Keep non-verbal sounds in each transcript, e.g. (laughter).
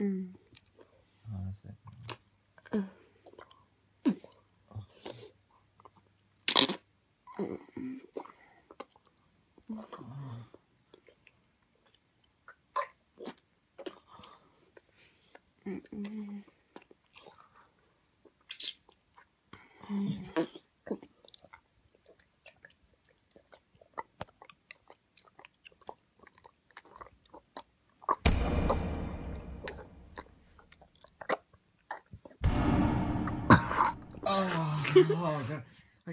Mm. (laughs) Oh, God. I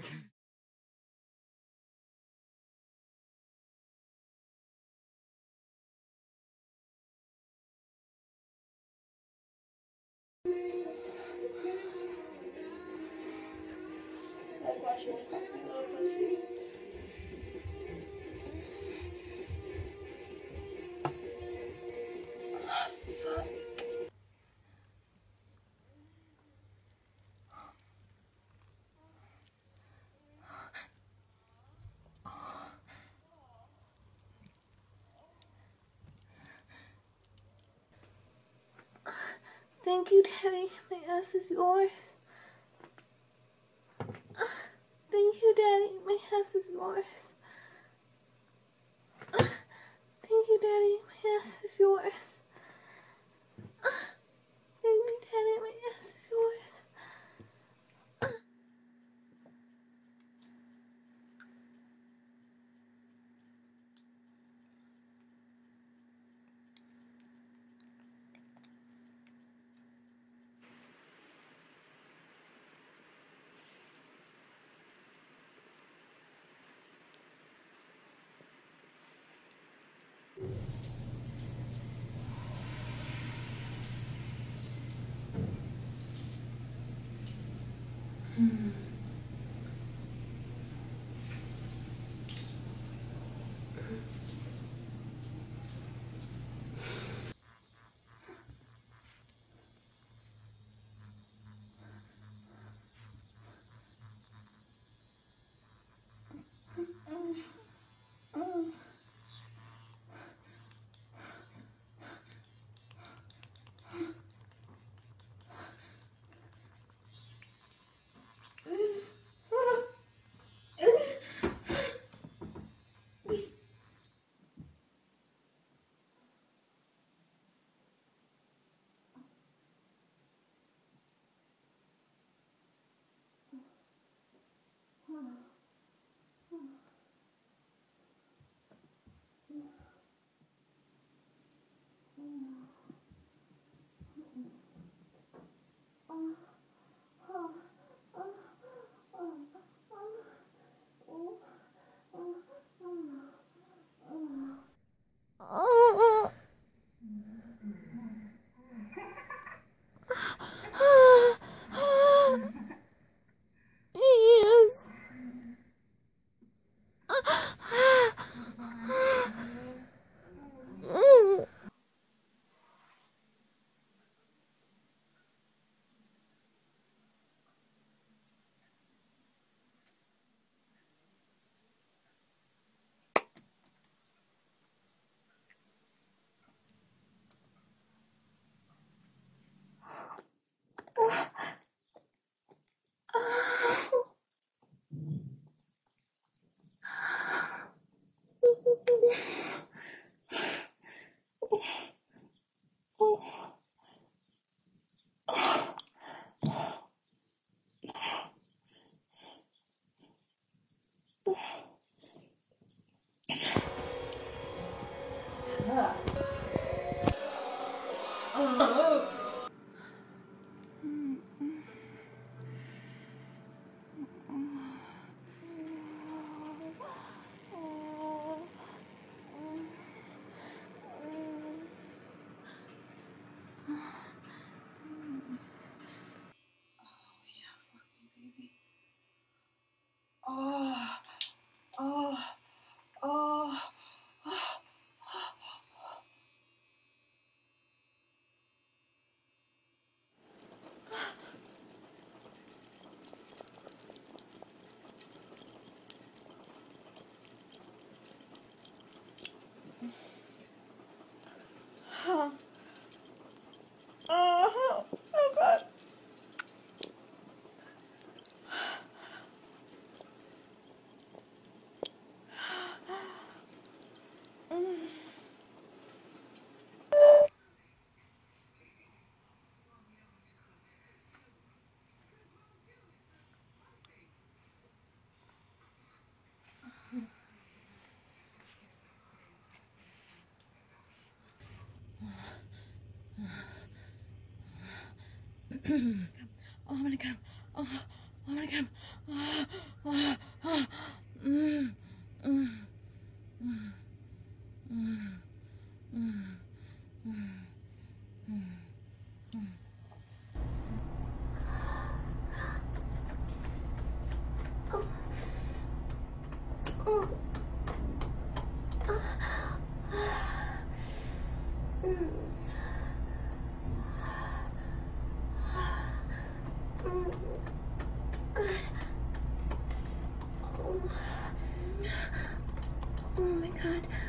Thank you, Daddy. My ass is yours. Ah, thank you, Daddy. My ass is yours. Thank you, Daddy. My ass is yours. Thank you, Daddy. My ass is yours. Yes. (clears throat) Oh, I'm gonna come. Oh, oh I'm gonna come. Oh, oh, oh. Mm, mm, mm, mm, mm, mm, mm. Oh my god.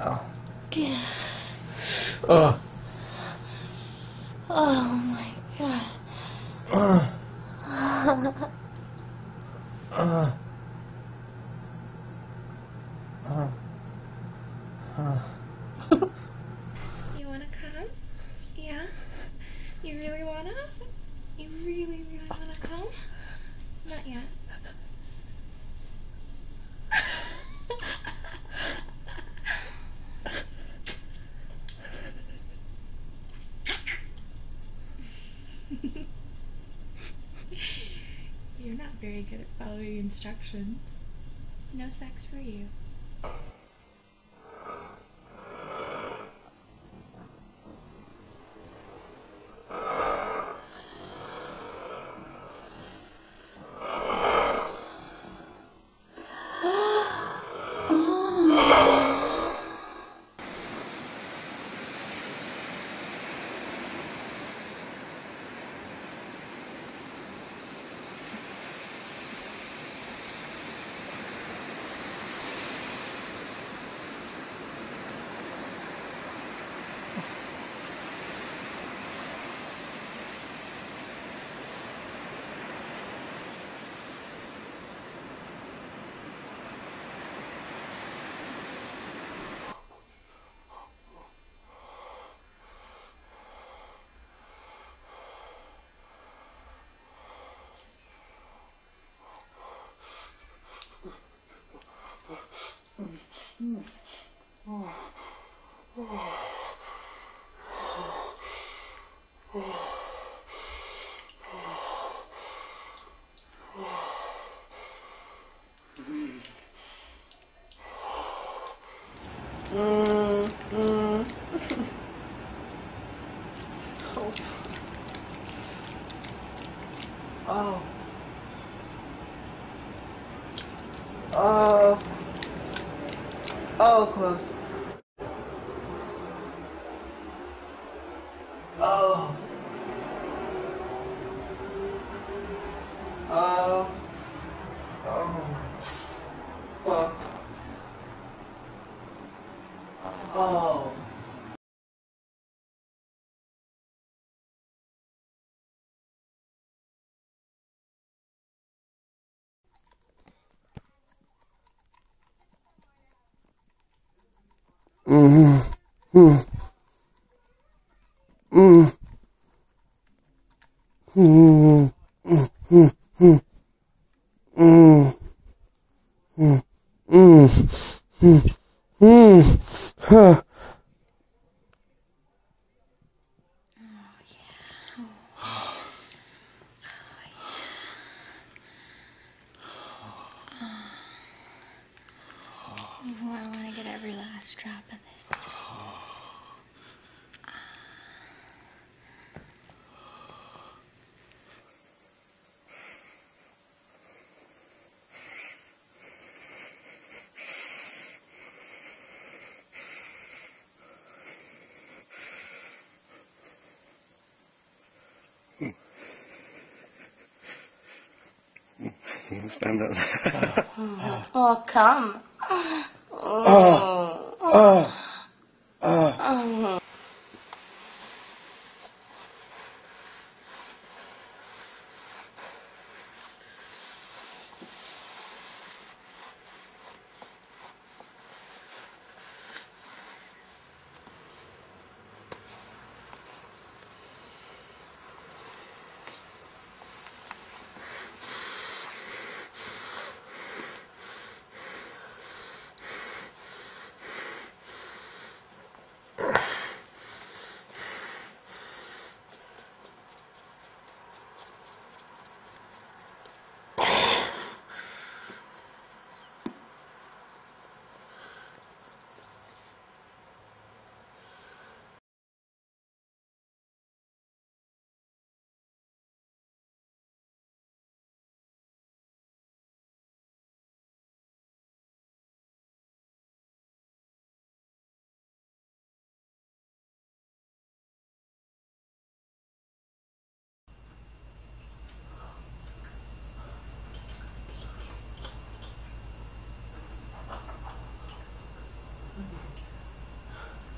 Oh. Yeah. Oh. Oh my god. Uh. (laughs) Uh. Uh. Uh. You wanna come? Yeah? You really wanna? You really, really wanna come? Not yet. You're not very good at following instructions. No sex for you. Oh. Oh. Oh, close. 음. 음. 음. 음. 음. 음. 음. 음. 음. 음. 음. 음. Stand up. (laughs) Oh, come. Oh, oh. oh.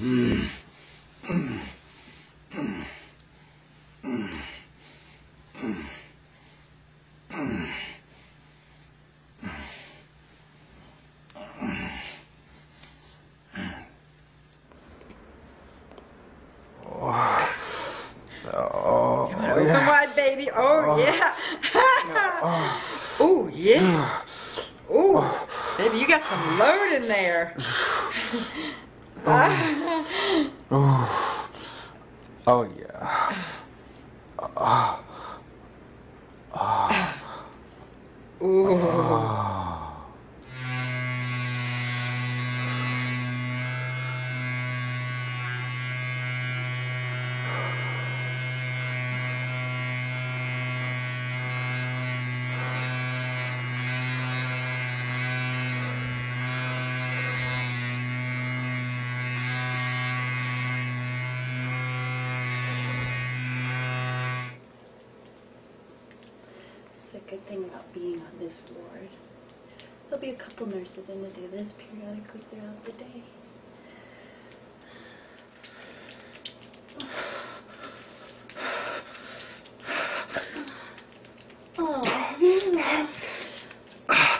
うん。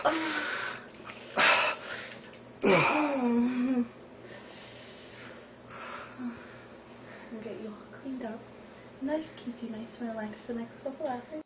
We'll get you all cleaned up. And that should keep you nice and relaxed for the next couple hours.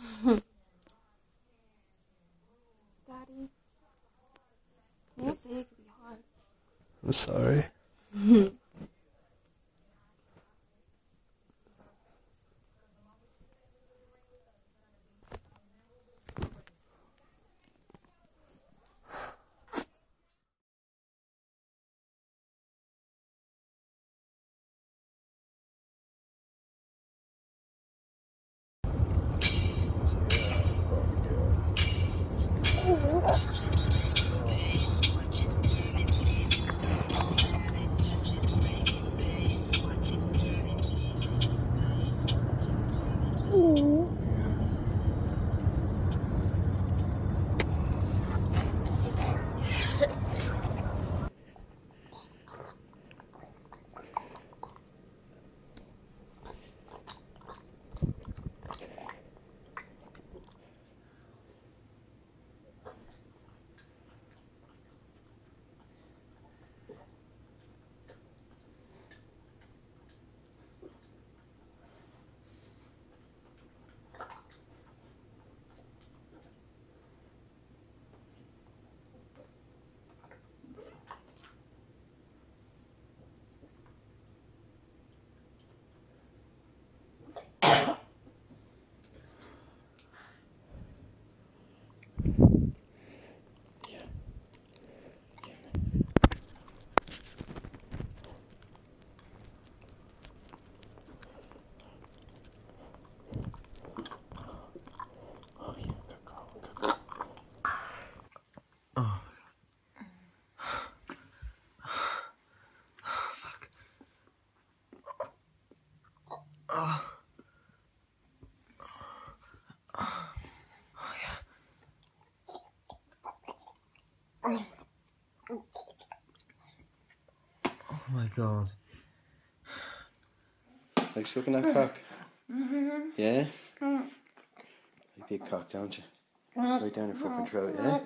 (laughs) Daddy. You say it could be hard. I'm sorry. (laughs) Oh, oh, oh my god. Like sucking that cock? Mm-hmm. Yeah? Like big cock, don't you? Right down your fucking throat, yeah?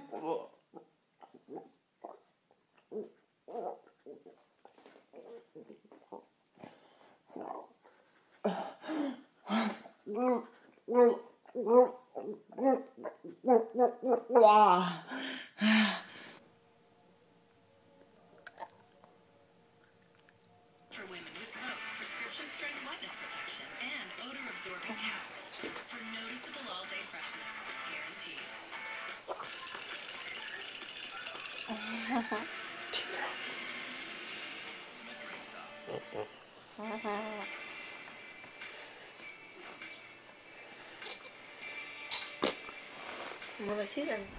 Was he then?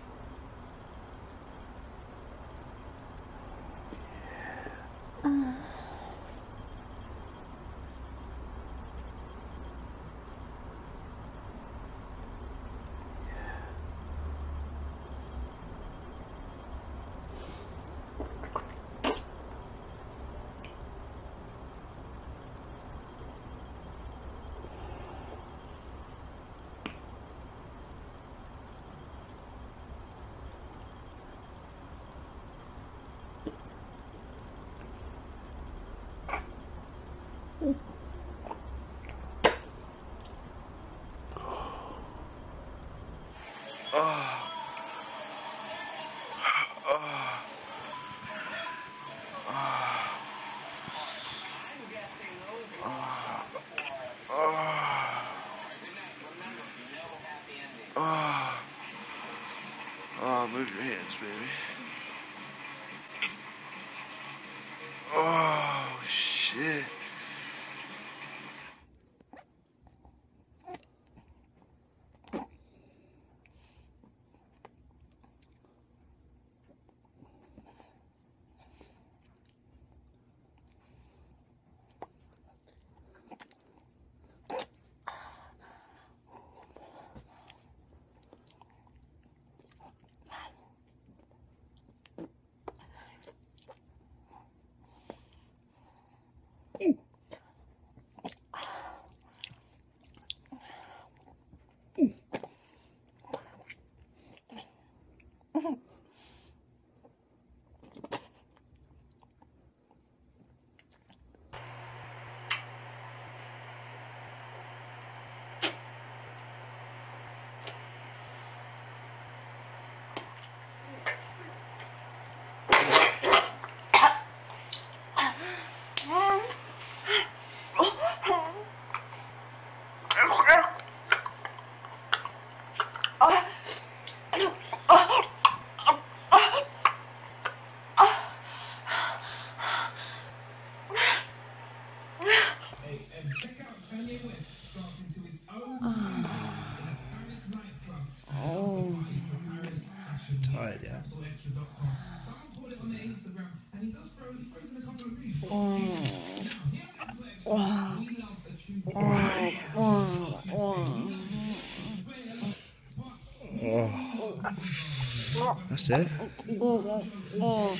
我我我。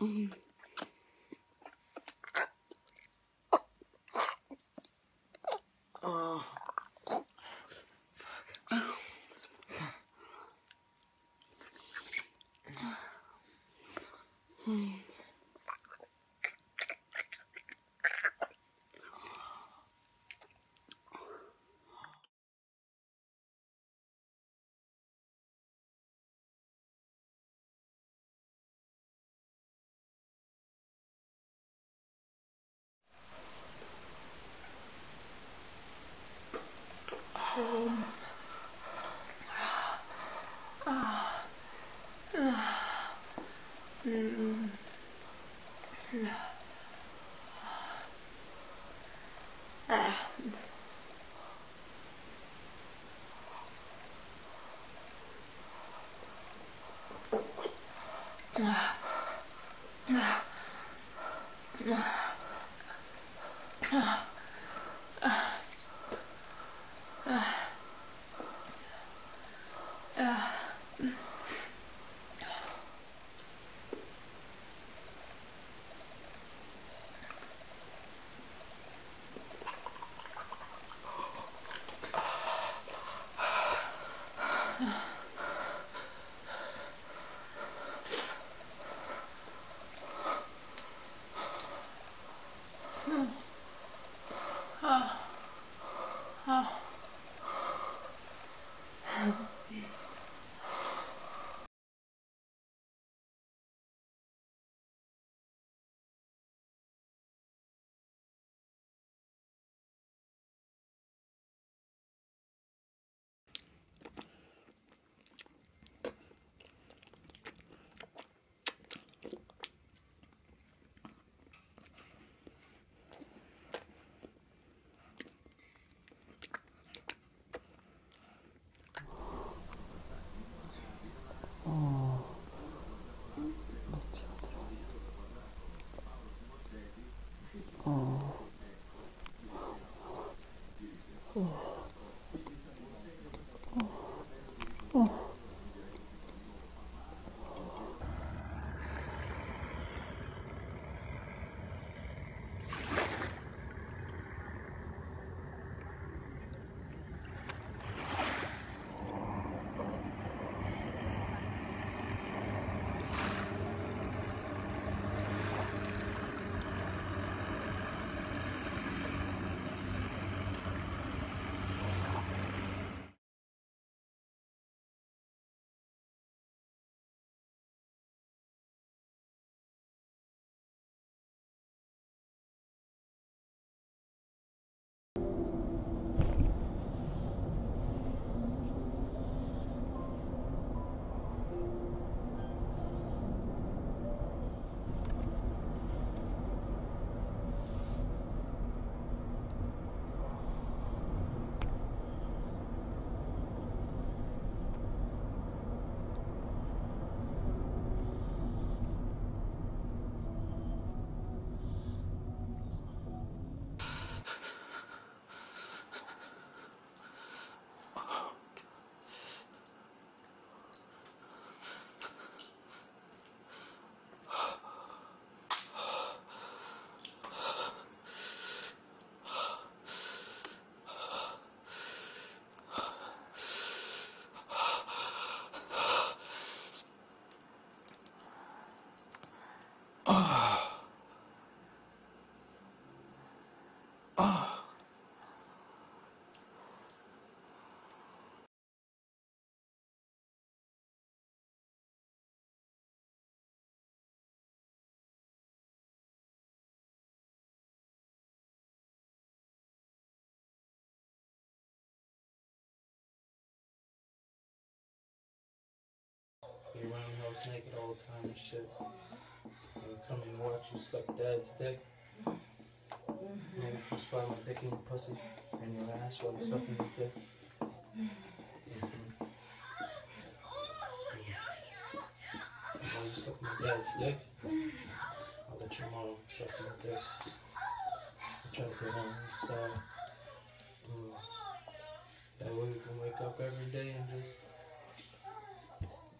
Mm. Oh. Fuck. That's it. naked all the time and shit. And come and watch you suck dad's dick. Maybe you slide my dick in your pussy and your ass while you're sucking his dick. Mhm. And While you suck my dad's dick, I'll let your mom suck my dick. I try to get on side. Mm. That way we can wake up every day and just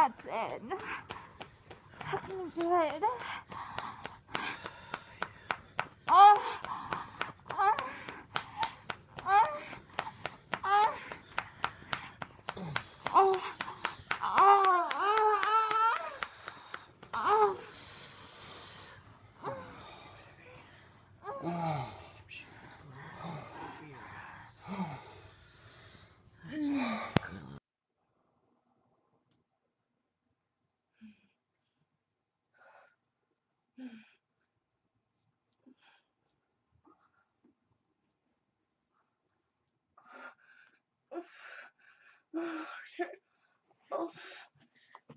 That's it. That's me good. Oh.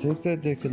Take that dick in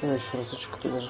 Давай еще разочек туда.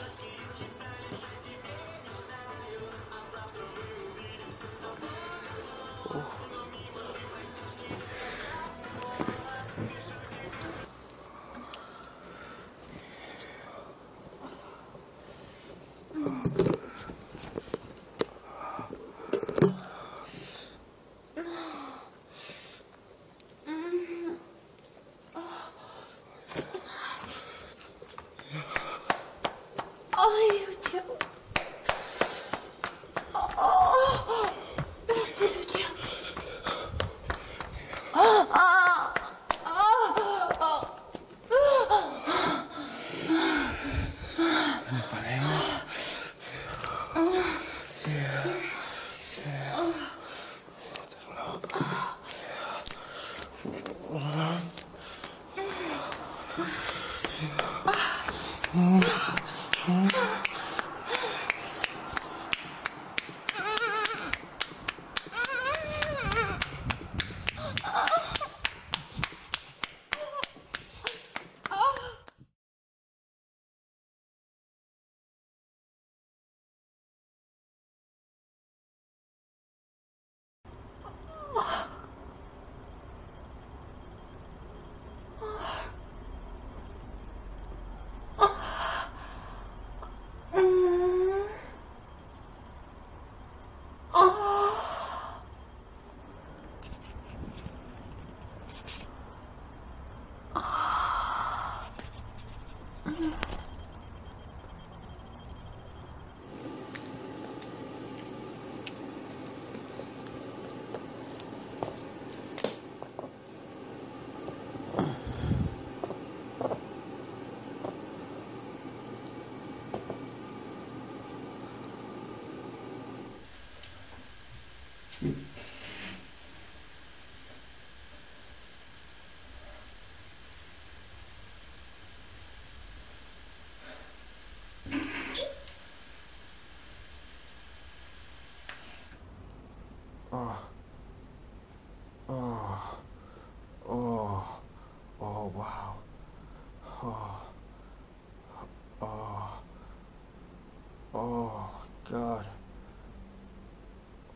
Oh, God.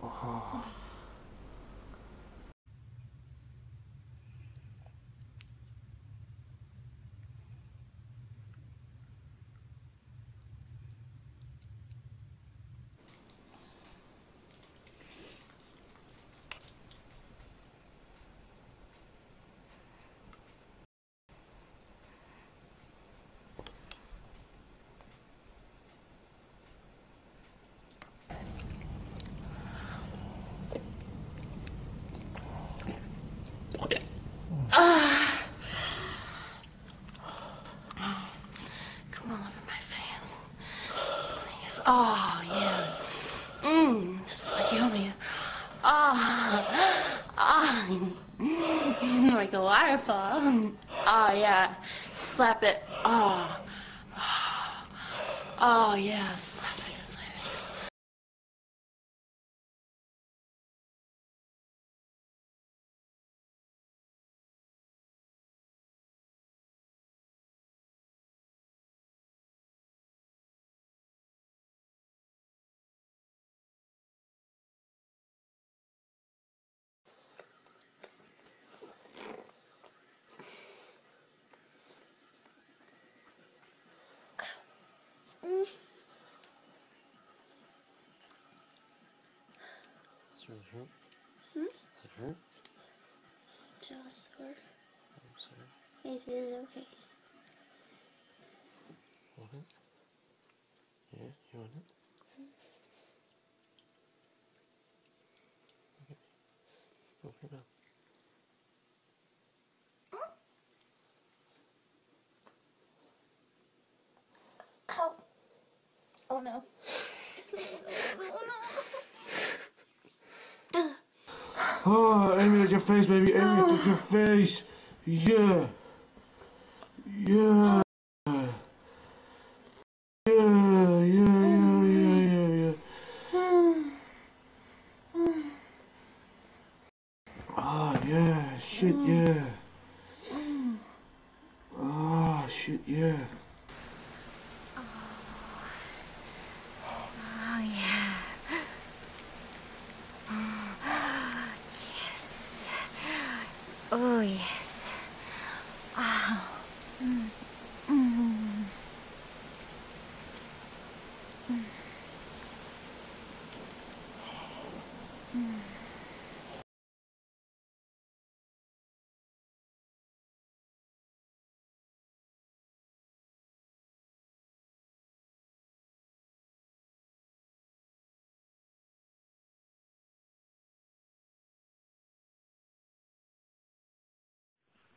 Oh. Come on over my face. Please. Oh, yeah. Mmm, just like yummy. Ah, ah, like a waterfall. Oh, yeah. Slap it. Oh, oh, oh yeah. It is okay. Want it? Yeah, you want it? Okay. Open your mouth. Ow. Oh no. (laughs) Oh, Amy, look at your face, baby. Amy, look at your face. Yeah. Yeah. Yeah, yeah, yeah, yeah, yeah, yeah. Oh, yeah. Shit, yeah. Oh, shit, yeah.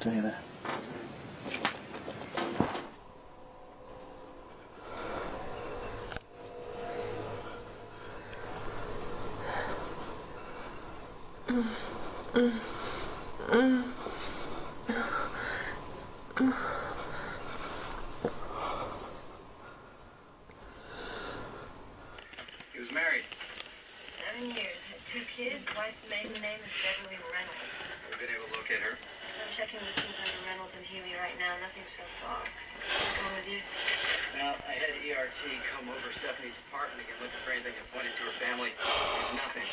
Stay there. He I'm checking the scenes under Reynolds and Healy right now. Nothing so far. What's going with you? Well, I had ERT come over Stephanie's apartment again looking for anything that pointed to her family. There's nothing.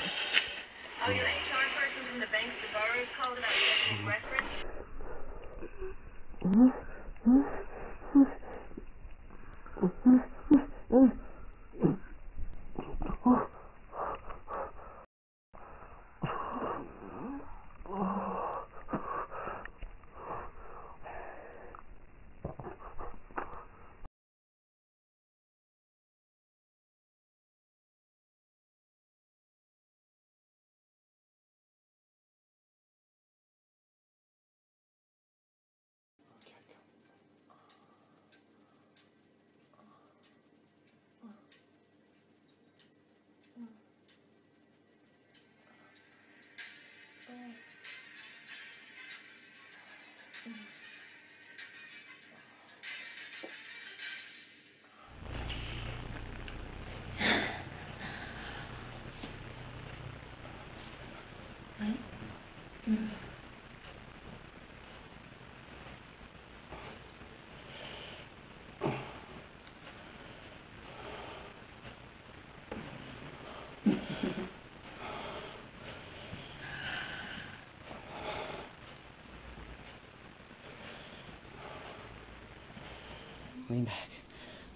Oh, your HR person from the banks the boroughs called about Stephanie's reference? Hmm? Hmm? Hmm? Lean back.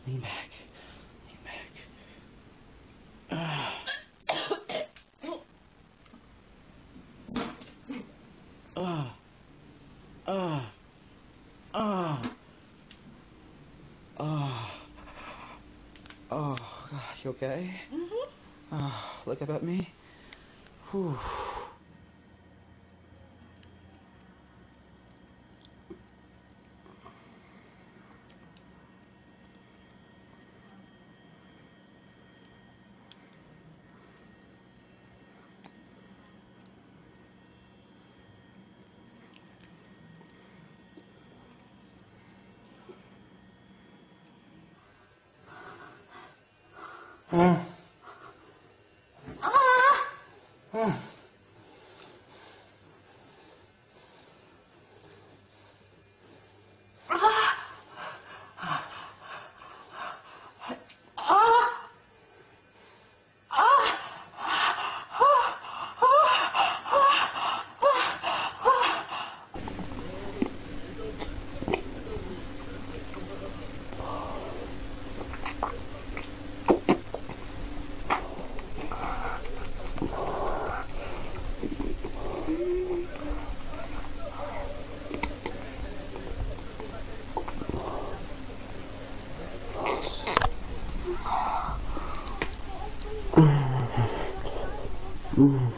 Lean back. Lean back. Ah. Ah. Ah. Ah. Ah. Oh, God, you okay? Mm-hmm. Ah, look up at me. Whew. Mm. Mm. Mm.